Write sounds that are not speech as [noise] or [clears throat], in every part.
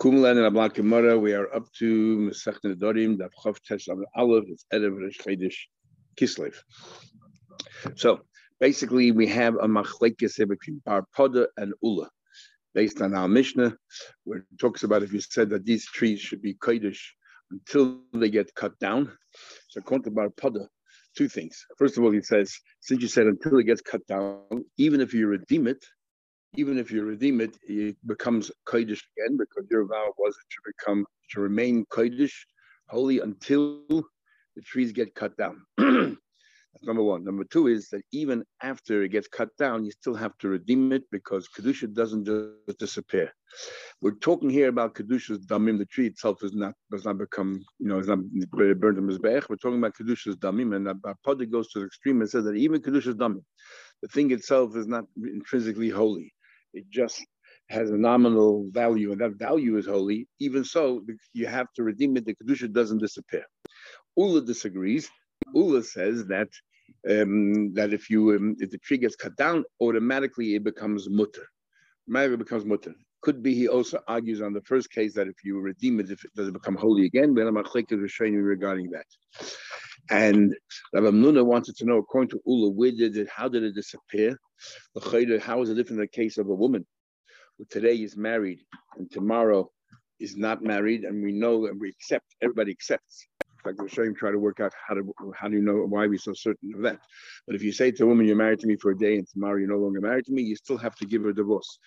Kumlan and Abla Gemara, we are up to Masech Nedorim, Daf Chav Tesh Aleph, it's Erev Resh Chodesh Kislev. So basically, we have a machlekes between Bar Poda and Ula, based on our Mishnah, where it talks about if you said that these trees should be Kodesh until they get cut down. So according to Bar Poda, two things. First of all, he says, since you said until it gets cut down, even if you redeem it, even if you redeem it, it becomes Kodesh again because your vow was should become, to remain Kodesh, holy until the trees get cut down. [clears throat] That's number one. Number two is that even after it gets cut down, you still have to redeem it because Kedusha doesn't just disappear. We're talking here about Kedusha's Damim. The tree itself is not does not become, you know, it's not burned in Mizbech. We're talking about Kedusha's Damim. And Padi goes to the extreme and says that even Kedusha's Damim, the thing itself is not intrinsically holy. It just has a nominal value, and that value is holy. Even so, you have to redeem it. The kedusha doesn't disappear. Ula disagrees. Ula says that um, that if you um, if the tree gets cut down, automatically it becomes mutter. Automatically becomes mutter. Could be he also argues on the first case that if you redeem it, if it doesn't become holy again. Regarding that. And Rabbi Nuna wanted to know, according to Ula, where did it, how did it disappear? How is it different in the case of a woman who today is married and tomorrow is not married, and we know and we accept, everybody accepts. In fact, we'll show him try to work out how to how do you know why we're so certain of that. But if you say to a woman, you're married to me for a day and tomorrow you're no longer married to me, you still have to give her a divorce.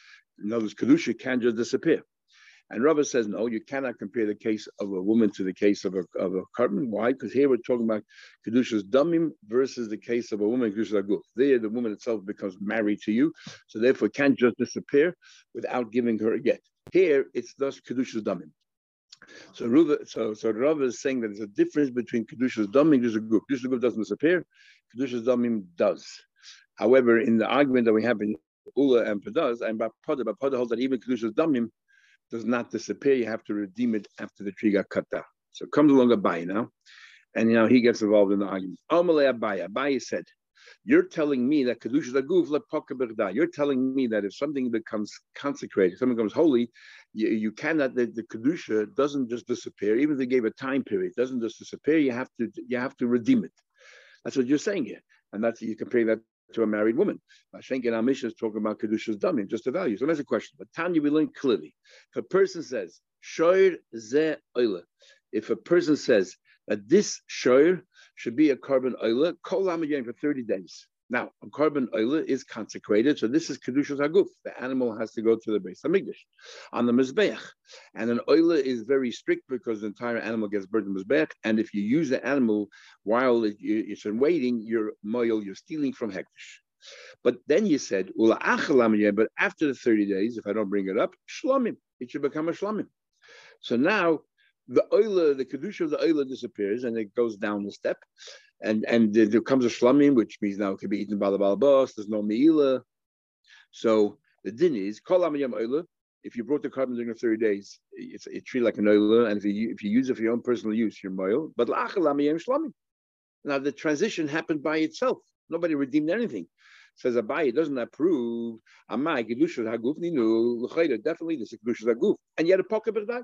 In other words, Kedusha can't just disappear. And Rava says, no, you cannot compare the case of a woman to the case of a, of a carbon. Why? Because here we're talking about Kedusha's Damim versus the case of a woman, Kedusha's Aguf. There, the woman itself becomes married to you, so therefore can't just disappear without giving her a get. Here, it's thus Kedusha's Damim. So Ruva, so so Rava is saying that there's a difference between Kedusha's Damim and Kedusha's Aguf. Kedusha's Aguf doesn't disappear, Kedusha's Damim does. However, in the argument that we have in Ula and Padaz, and Bapada, Bapada holds that even Kedusha's Damim does not disappear. You have to redeem it after the tree got cut down. So comes along Abai now, and you know he gets involved in the argument. Amalei Abai, Abai said, "You're telling me that kedusha aguf like You're telling me that if something becomes consecrated, something becomes holy, you, you cannot. The, the kedusha doesn't just disappear. Even if they gave a time period, doesn't just disappear. You have to you have to redeem it. That's what you're saying here, and that's you compare that to a married woman. Shenk and mission is talking about Kedusha's Damim, just the value. So that's a question. But Tanya, we learn clearly. If a person says, Shoir ze oile, if a person says that this shoir should be a carbon oile, kol for 30 days. Now, a carbon oil is consecrated, so this is kedushas haguf. The animal has to go to the base hamikdash on the mizbeach, and an oil is very strict because the entire animal gets burned in mizbeach. And if you use the animal while it, it's in waiting, you're moil, you're stealing from hektish. But then you said ula but after the thirty days, if I don't bring it up, shlomim, it should become a shlomim. So now the oila, the kedusha of the oila disappears and it goes down the step, and and there comes a shlamim, which means now it can be eaten by the balabas. There's no meila. So the din is kol oila. If you brought the carbon during the 30 days, it's tree like an oila, and if you if you use it for your own personal use, you're moil. But shlamim. Now the transition happened by itself. Nobody redeemed anything. Says Abai, doesn't approve. prove Amai Gedusha Haguf Definitely this is Haguf. And yet a pocket that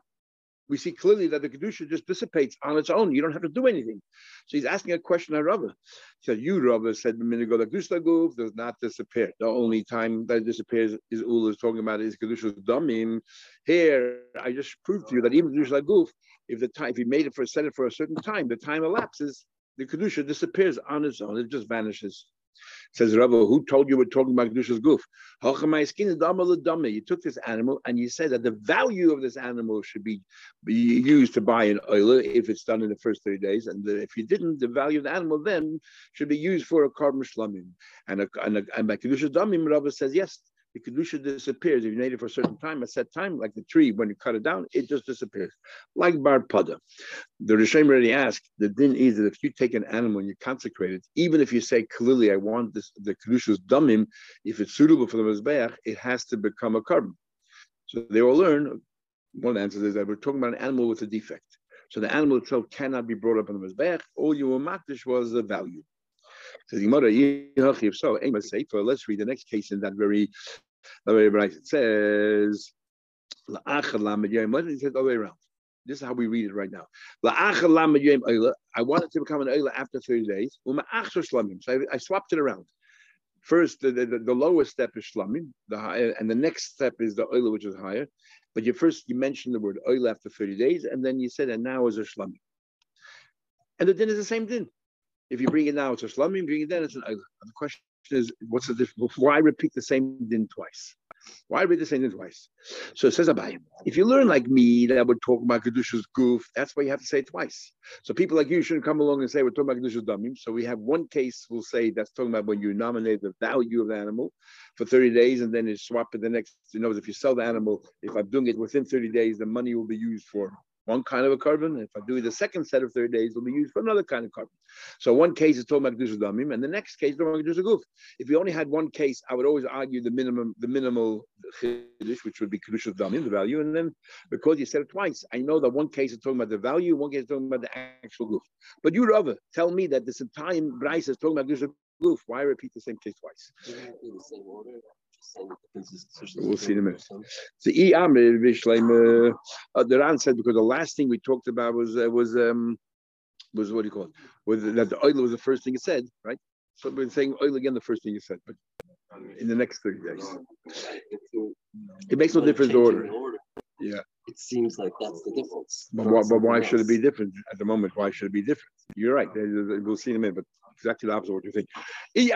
we see clearly that the Kedusha just dissipates on its own. You don't have to do anything. So he's asking a question at Rava. He said, You, Rava, said that Kedusha does not disappear. The only time that it disappears is Ula is talking about is Kedusha's Damim. Here, I just proved to you that even Kedusha Guf, if the time, if you made it for set it for a certain time, the time elapses, the Kedusha disappears on its own. It just vanishes. Says Rabbi, who told you we're talking about Kedusha's goof? You took this animal and you said that the value of this animal should be, be used to buy an oil if it's done in the first 30 days. And the, if you didn't, the value of the animal then should be used for a carbon shlamim. And, a, and, a, and by Kedusha's Damim, Rabbi says, yes, the kedusha disappears. If you made it for a certain time, a set time, like the tree, when you cut it down, it just disappears. Like bar pada. The Rishonim already asked, the din is that if you take an animal and you consecrate it, even if you say clearly I want this the kedusha's dumim, if it's suitable for the mizbeach, it has to become a carbon. So they all learn. One answer is that we're talking about an animal with a defect. So the animal itself cannot be brought up in the mizbeach. All you were makdish was the value. So, let's read the next case in that very, that very right. It says, What he said all the way around. This is how we read it right now. I wanted to become an Oila after 30 days. So I, I swapped it around. First, the, the, the lowest step is shlamim, the higher, and the next step is the oil, which is higher. But you first you mentioned the word oil after 30 days, and then you said, and now is a shlamim. And the din is the same din. If you bring it now, it's a shlamim, bring it then, it's an oil. The question is, what's the difference? Why repeat the same din twice? Why read the same din twice? So it says Abai, if you learn like me that we're talking about Kedusha's goof, that's why you have to say it twice. So people like you shouldn't come along and say we're talking about Kedusha's damim. So we have one case we'll say that's talking about when you nominate the value of the animal for 30 days and then you swap it the next, you know, if you sell the animal, if I'm doing it within 30 days, the money will be used for one kind of a carbon. If I do the second set of 30 days, it'll be used for another kind of carbon. So one case is talking about Kedusha Damim, and the next case Kedusha Guf. If you only had one case, I would always argue the minimum, the minimal Chiddush, which would be Kedusha Damim, the value, and then because you said it twice, I know that one case is talking about the value, one case is talking about the actual Guf. But you rather tell me that this entire Brisa is talking about Guf. Why repeat the same case twice? We'll see in a minute. So, uh, the Ran said because the last thing we talked about was uh, was um was what do you call it? Was that the oil was the first thing it said, right? So we're saying oil again, the first thing you said, but in the next thirty days, it makes no difference order. Yeah. It seems like that's the difference. But, why, but why should it be different at the moment? Why should it be different? You're right. We'll see in a minute, but exactly the opposite of what you think. In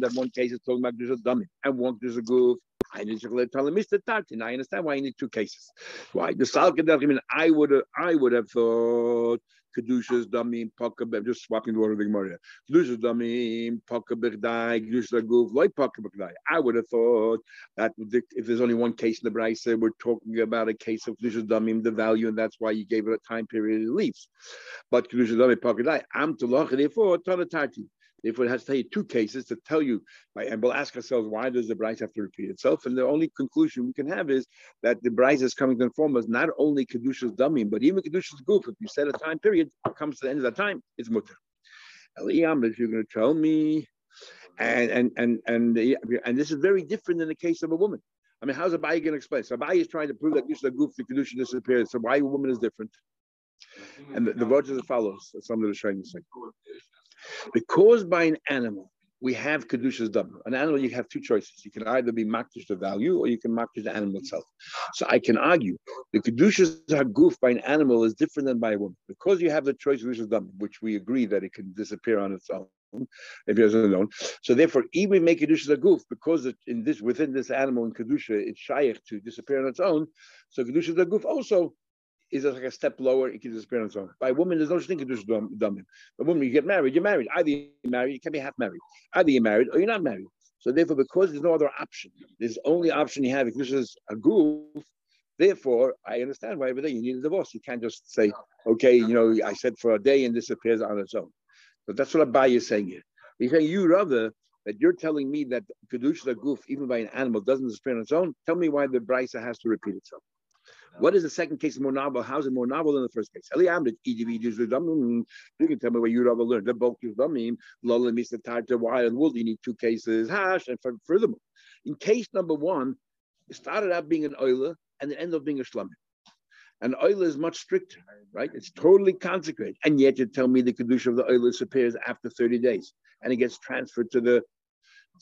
that one case is talking about there's a dummy, and one there's a goof. I understand why you need two cases. Why the I would have I would have thought Kedushas Damim Paka just swapping the word of the Gemara. Kedushas Damim Paka Berdai Kedushas Guf like Paka Berdai. I would have thought that if there's only one case in the Brisa, we're talking about a case of Kedushas Damim, the value, and that's why you gave it a time period it leaves. But Kedushas Damim Paka Berdai, I'm to loch therefore Tanatati. Therefore, it has to tell you two cases to tell you, and we'll ask ourselves, why does the Brisa have to repeat itself? And the only conclusion we can have is that the Brisa is coming to inform us not only Kedusha's dummy, but even Kedusha's goof. If you set a time period, comes to the end of that time, it's mutter. Eliyam, if you're going to tell me, and and and and and this is very different in the case of a woman. I mean, how's a Abai going to explain? So Abai is trying to prove that Kedusha goof, the Kedusha disappears. So why a woman is different? And the, the are as follows. Some of the showing second. Because by an animal, we have Kedusha's double. An animal, you have two choices. You can either be makdish the value or you can makdish the animal itself. So I can argue the Kedusha's Haguf by an animal is different than by a woman. Because you have the choice of Kedusha's double, which we agree that it can disappear on its own. If you're alone, so therefore, even make kedusha goof because it, in this within this animal in kedusha, it's shaykh to disappear on its own. So kedusha goof also is like a step lower, it can disappear on its own. By woman, there's no such thing as dumb. A woman, you get married, you're married. Either you're married, you can be half married. Either you're married or you're not married. So therefore, because there's no other option, there's only option you have if this is a goof. Therefore, I understand why every day you need a divorce. You can't just say, okay, you know, I said for a day and disappears on its own. But that's what Abai is saying here. He's saying you rather that you're telling me that kedusha goof, even by an animal, doesn't disappear on its own. Tell me why the brisa has to repeat itself. What is the second case more novel? How is it more novel than the first case? You can tell me what you ever learned. The bulk is damim, lola misa tarta, wire and wool. You need two cases, hash, and furthermore, in case number one, it started out being an oiler and it ended up being a shlamim. And oil is much stricter, right? It's totally consecrated. And yet you tell me the kedusha of the oil disappears after 30 days and it gets transferred to the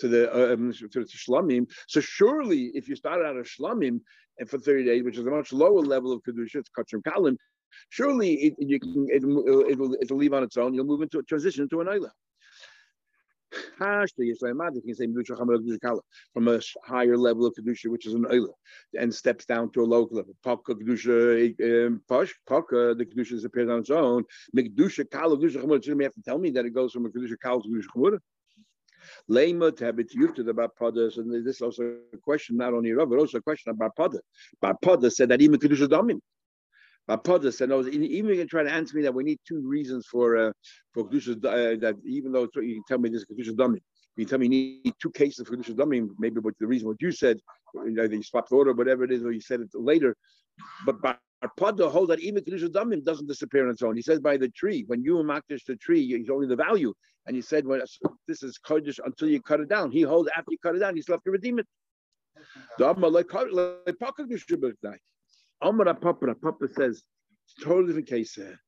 to the um, to the shlamim. So surely, if you started out a shlamim and for 30 days, which is a much lower level of kedusha, it's kachim kalim. Surely, it, you can it, it, will it'll leave on its own. You'll move into a transition to an say from a higher level of kedusha, which is an oila, and steps down to a lower level. Paka kedusha, um, pash paka, the kedusha disappears on its own. Mekdusha kala kedusha chamura. You have to tell me that it goes from a kedusha kala to kedusha chamura. Lema to have it to the Bapadas, and this is also a question not only Rav, but also a question about Bapada. Bapada said that even Kedusha Damim. Bapada said, no, even you try to answer me that we need two reasons for uh, for Kedusha, uh, that even though you tell me this is Kedusha Damim, you tell me you need two cases for Kedusha Damim, maybe what the reason what you said, you swapped the order, whatever it is, or you said it later. But Bapada hold that even Kedusha Damim doesn't disappear on its own. He says by the tree, when you makdish the tree, it's only the value. And he said, well, this is kodesh until you cut it down. He holds after you cut it down, he's left to redeem it. Amar Papa Papa says it's totally different case here.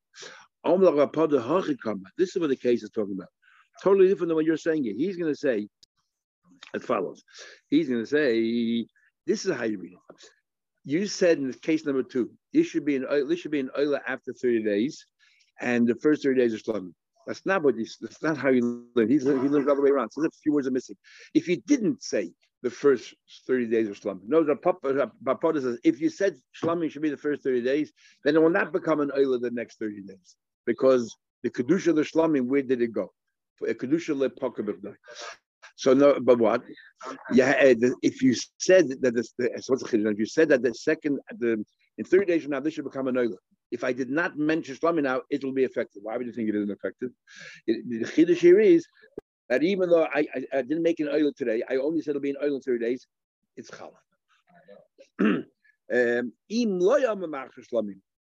This is what the case is talking about. Totally different than what you're saying here. He's going to say as follows. He's going to say, this is how you read it. You said in case number two, this should be an this should be an oila after 30 days, and the first 30 days are shlomim. That's not what he's, that's not how he lived. He's, he lived all the way around. So a few words are missing. If you didn't say the first 30 days of Shlomim, no, the Papa, uh, Papa says if you said Shlomim should be the first 30 days, then it will not become an oil the next 30 days because the Kedusha of the Shlomim, where did it go? For a Kedusha le so no, but what? Yeah, uh, if you said that this, the, If you said that the second, the in 30 days from now, this should become a noila. If I did not mention Shlami now, it will be effective. Why would you think it isn't effective? It, the chiddush here is that even though I, I, I didn't make an oil today, I only said it'll be an oil in 30 days. It's challah. [clears throat] um,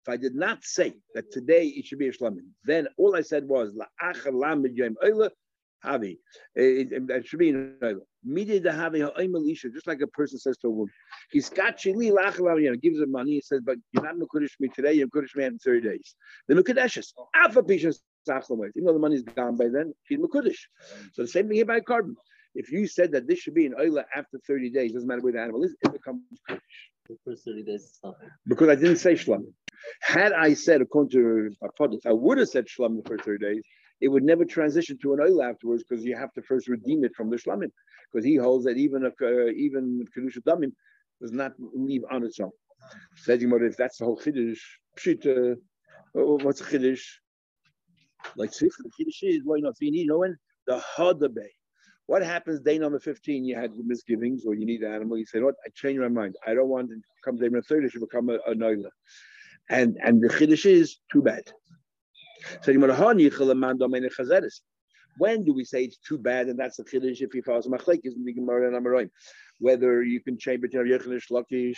if I did not say that today it should be a then all I said was Havi. It, it, it should be in Media the Havi Ha'im just like a person says to a woman. He's got Shili Lachalav, gives him money, he says, but you're not Mekudesh me today, you're Mekudesh me in 30 days. The Mekudeshes, Alpha Pishas even though the money's gone by then, she's Mekudesh. So the same thing here by carbon. If you said that this should be an oila after 30 days, doesn't matter where the animal is, it becomes Kurdish. The first 30 days Because I didn't say shlam. Had I said, according to Apodis, I would have said shlam the first 30 days, it would never transition to an oil afterwards because you have to first redeem it from the shlamim. Because he holds that even if uh, even kedusha damim does not leave on its own. Says if that's the whole chiddush, pshit, uh, what's chiddush? Like the chiddush is why not you know when the hadabe. What happens day number 15? You had misgivings or you need an animal. You say, What? I change my mind. I don't want to come day number 30, it should become a, a noila. And and the chiddush is too bad. When do we say it's too bad and that's the chiddush if he follows machlekes in the Gemara and Amoraim? Whether you can change between Yechon and Shlokish,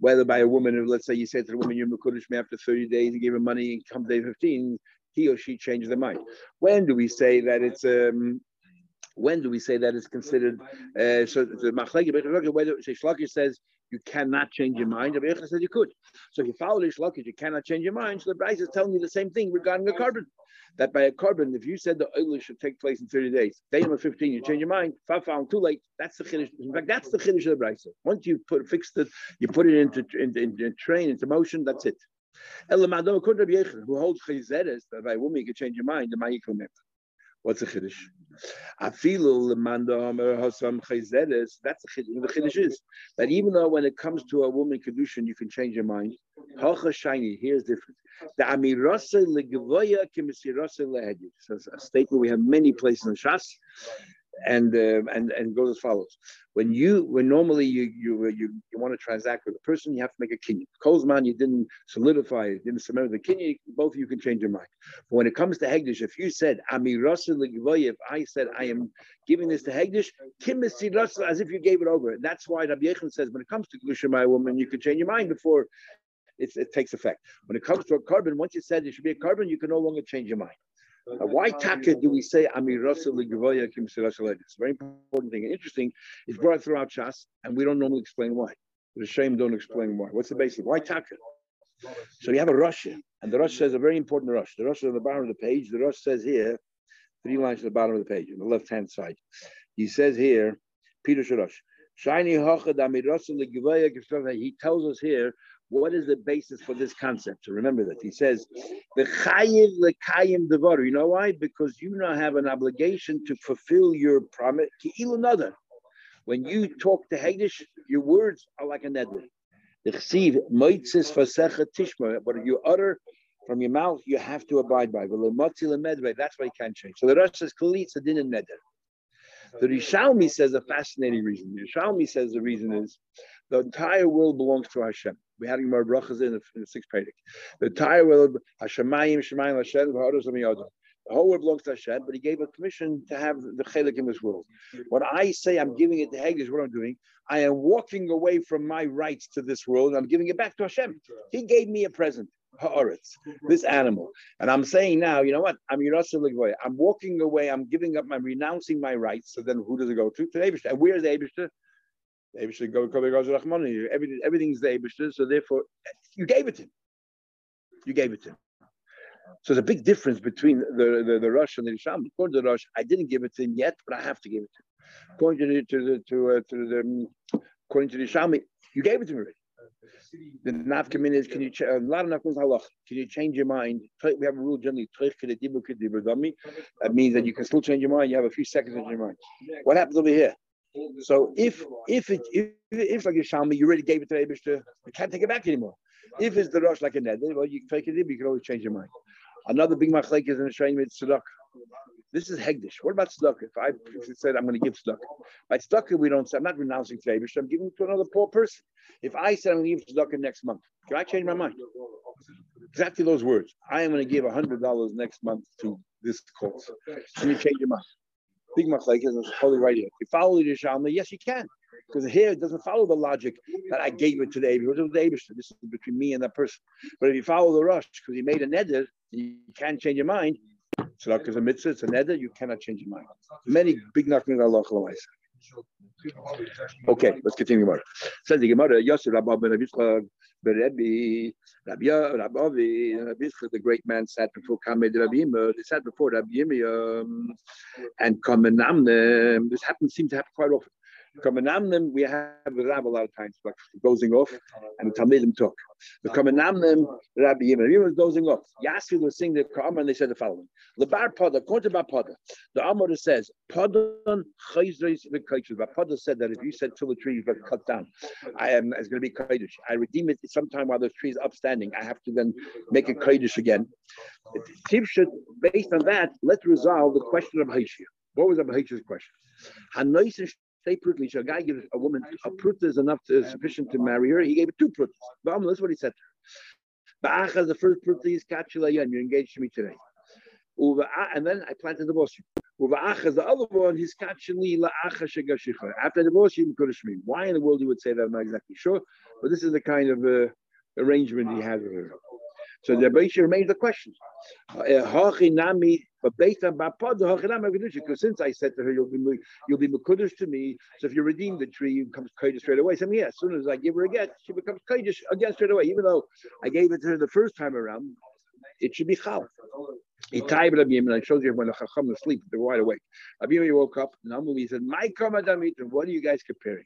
whether by a woman, let's say you say to the woman, you're me after 30 days, you give her money, and come day 15, he or she changes their mind. When do we say that it's um, when do we say that it's considered? Uh, so the machlekes, whether Shlokish says you cannot change your mind. Rabbi Yochanan says you could. So if you follow Rish Lakish, you cannot change your mind. So the Brisa is telling you the same thing regarding a carbon. That by a carbon, if you said the oil should take place in 30 days, day number 15, you change your mind, found too late, that's the Kiddush. In fact, that's the Kiddush of the Brisa. Once you put fixed it, you put it into, into train, into motion, that's it. Who holds Chazeres, that by a woman you can change your mind, the What's a chiddush? Afilu lemanda amer hasam chayzedes. That's a chiddush. The chiddush is that even though when it comes to a woman kedushin, you can change your mind. Halcha shiny. Here's different. The amirasa legavoya kimisirasa lehedi. So a statement we have many places in Shas and uh, and and goes as follows: When you when normally you you you, you want to transact with a person, you have to make a kinyan. Kolzman, you didn't solidify it, didn't cement the kinyan. Both of you can change your mind. But when it comes to hegdish, if you said amirasa if I said I am giving this to hegdish, kimisi as if you gave it over. That's why Rabbi Yechon says when it comes to my woman, you can change your mind before it takes effect. When it comes to a carbon, once you said it should be a carbon, you can no longer change your mind. Now, why taka do we say Amirasa Ligavoya Kim It's a very important thing. And interesting, it's brought throughout Shas, and we don't normally explain why. The shame don't explain why. What's the basis? Why taka? So you have a Rosh, and the Rosh says a very important Rosh. The is at the bottom of the page. The Rosh says here, three lines at the bottom of the page, on the left hand side. He says here, Peter Shorosh, Shiny He tells us here what is the basis for this concept? So remember that he says the chayiv lekayim devar. You know why? Because you now have an obligation to fulfill your promise. To il another. When you talk to Hagdish, your words are like a neder. What you utter from your mouth, you have to abide by. That's why you can't change. So the rest says clearly it's a din and neder. The Rishalmi says a fascinating reason. The Rishalmi says the reason is the entire world belongs to Hashem. We had more brachas in the, in the sixth pedic. The entire world, Hashemayim, Shemayim, Hashem, The whole world belongs to Hashem, but He gave a commission to have the chelik in this world. When I say I'm giving it to is what I'm doing, I am walking away from my rights to this world. I'm giving it back to Hashem. He gave me a present. Haaretz, this animal. And I'm saying now, you know what? I'm I'm walking away. I'm giving up. I'm renouncing my rights. So then, who does it go to? To the And where's the Abishter? Everything, everything's the Abishter, so therefore you gave it to him. You gave it to him. So there's a big difference between the, the, the Rosh and the Risham. According to the Rosh, I didn't give it to him yet, but I have to give it to him. According to the, to uh, to the, according to the Risham, you gave it to me already. The nafkamin is, can you a lot of halach? Can you change your mind? We have a rule generally. That means that you can still change your mind. You have a few seconds in your mind. What happens over here? So if if it if, if like a shalmi, you already gave it to Abishter, you can't take it back anymore. If it's the Rosh like a net, well, you take it in, you can always change your mind. Another big machlek is in the Shrein with tzedakah. This is hegdish. What about tzedakah? If I said I'm going to give tzedakah, by tzedakah we don't say I'm not renouncing to Abishter. I'm giving it to another poor person. If I said I'm going to give tzedakah next month, can I change my mind? Exactly those words. I am going to give hundred dollars next month to this cause. Can you change your mind? Big machlek is holy right here. If you follow the Yishalma, yes, you can. Because here it doesn't follow the logic that I gave it to the was the Abishter. This is between me and that person. But if you follow the Rosh, because he made a neder, you can't change your mind. Tzedakah is a mitzvah, it's a neder, you cannot change your mind. Many big knocking Allah Okay, let's continue. Gemara. Says the Gemara, Yosef Rabbi ben Abishcha Berebi, Rabbi Rabbi Abishcha, the great man, sat before Kamed Rabbi They sat before Rabbi um, and Kamenamne. This happens, seems to happen quite often. Kamenamnim, we have the Rab a lot of times, like dozing off, and the Talmidim talk. The Rabbi Yimon, Yimon was dozing off. Yasir was singing the Kama, and they said the following. The Bar Pada, according to Pada, the Amor says, Padan Chayzreis. Bar Pada said that if you said till the tree is cut down, I am, it's going to be Kaidish. I redeem it sometime while the tree is upstanding. I have to then make it Kaidish again. Tivshit, based on that, let's resolve the question of Haishia. What was Abhaich's question? Say prutli. A guy gives a woman a prut is enough to sufficient to marry her. He gave her two prutas. That's what he said to her. Ba'acha, the first prut is kachulayan. You're engaged to me today. And then I planted the you. Uva'acha, the other one, he's kachuli la'acha shegashicha. After I divorce you, me. Why in the world you would say that? I'm not exactly sure. But this is the kind of uh, arrangement he has with her. So the Beisha remains the question. But because since I said to her, you'll be you'll be Makudish to me, so if you redeem the tree, you become Kodesh straight away. So yeah, as soon as I give her a get, she becomes Kodesh again straight away. Even though I gave it to her the first time around, it should be Chal. He tied Rabbi and I showed you when the Chacham was asleep, they were wide awake. Rabbi woke up, and he said, My Kamadamit, what are you guys comparing?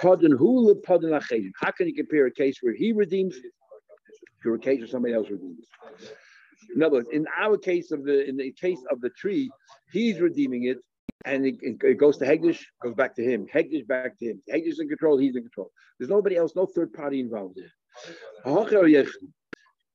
Padon who Padon How can you compare a case where he redeems where somebody else redeems? In other words, in our case of the in the case of the tree, he's redeeming it, and it, it goes to Hegdish, goes back to him. Hegdish back to him. Hegdish in control, he's in control. There's nobody else, no third party involved there.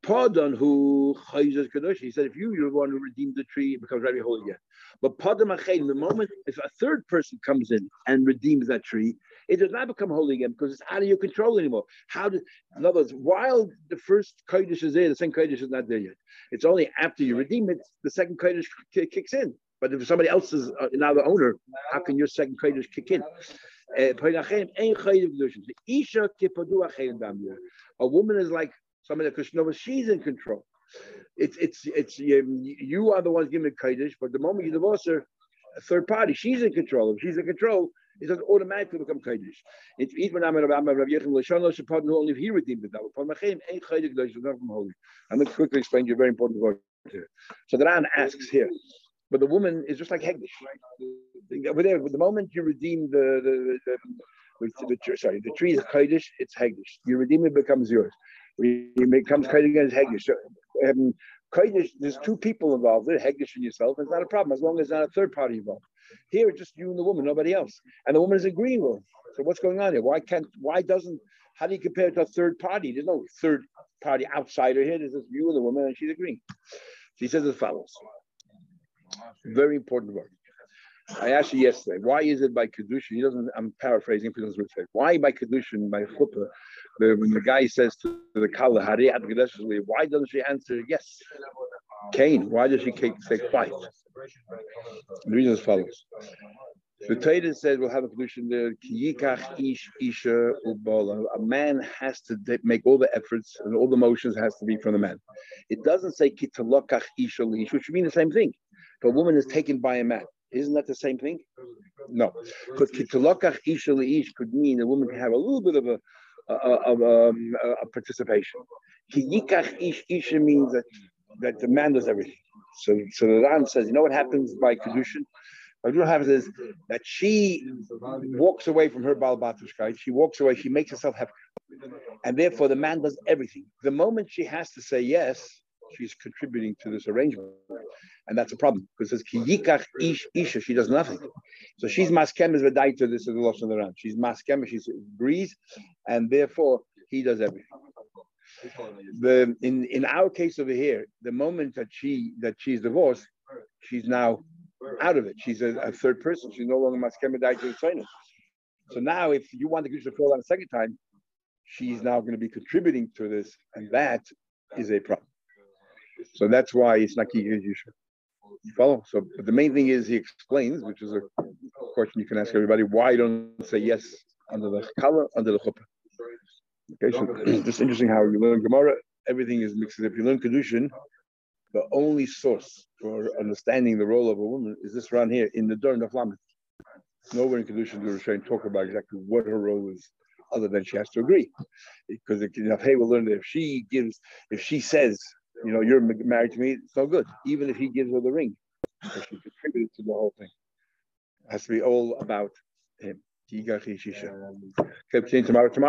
Pardon who He said, if you the one who redeemed the tree, it becomes very holy again. But Pardon the moment if a third person comes in and redeems that tree, it does not become holy again because it's out of your control anymore. How do, in other words, while the first Kodesh is there, the second Kodesh is not there yet. It's only after you redeem it, the second Kodesh kicks in. But if somebody else is uh, now the owner, how can your second Kodesh kick in? Uh, a woman is like somebody that knows she's in control. It's it's it's you are the ones giving Kodesh, but the moment you divorce her, a third party, she's in control. If she's in control, it doesn't automatically become Kaddish. It's even I'm Rav Yechim Lashon Shapad only if he redeemed it. That upon Machem ain't Kaddish Kaddish not from holy. I'm going to quickly explain you a very important word here. So the Ran asks here, but the woman is just like Hegdish. There, the moment you redeem the the, the, the, the sorry, the tree is Kaddish, it's Hegdish. You redeem it, becomes yours. It becomes Kaddish against Hegdish. So, um, Kaddish, there's two people involved there, Hegdish and yourself. It's not a problem as long as not a third party involved. Here, it's just you and the woman, nobody else. And the woman is agreeing with him. So what's going on here? Why can't, why doesn't, how do you compare it to a third party? There's no third party outsider here. There's just you and the woman, and she's agreeing. She says as follows. Very important word. I asked you yesterday, why is it by Kedushin? He doesn't, I'm paraphrasing, he doesn't say. Why by Kedushin, by Chuppah, when the guy says to the Kala, Hariat, why doesn't she answer yes? Cain, why does she say fight? The reason is follows. The Torah says we'll have a condition there. ish isha ubala. A man has to make all the efforts and all the motions has to be from the man. It doesn't say kitalokach isha which would mean the same thing. If a woman is taken by a man, Isn't that the same thing? No, because kitulokach isha leish could mean a woman can have a little bit of a of um, a participation. Kiyikach ish isha means that that the man does everything. So so the Ran says, you know what happens by kedushin? What happens is that she walks away from her Baal Batushkai. She walks away. She makes herself happy. And therefore, the man does everything. The moment she has to say yes, she's contributing to this arrangement. And that's a problem because it's kiyikach ish isha. She does nothing. So she's maskem is v'daita. This is the loss of the ram. She's maskem. She agrees, and therefore he does everything. The in in our case over here, the moment that she that she's divorced, she's now out of it. She's a, a third person. She's no longer maskem v'daita the So now, if you want the Kedusha to fall out a second time, she's now going to be contributing to this, and that is a problem. So that's why it's not Kiyah Yisha. You follow? So but the main thing is he explains, which is a question you can ask everybody, why don't say yes under the Chala, under the Chuppah? Okay, so [clears throat] it's just interesting how you learn Gemara, everything is mixed. If you learn Kedushin, the only source for understanding the role of a woman is this around here in the Durn of Lamed. Nowhere in Kedushin do Rishain talk about exactly what her role is, other than she has to agree. Because if hey, we'll learn that if she gives, if she says you know, you're married to me, it's no good. Even if he gives her the ring, because she contributed to the whole thing. It has to be all about him. Okay, um, tomorrow, tomorrow.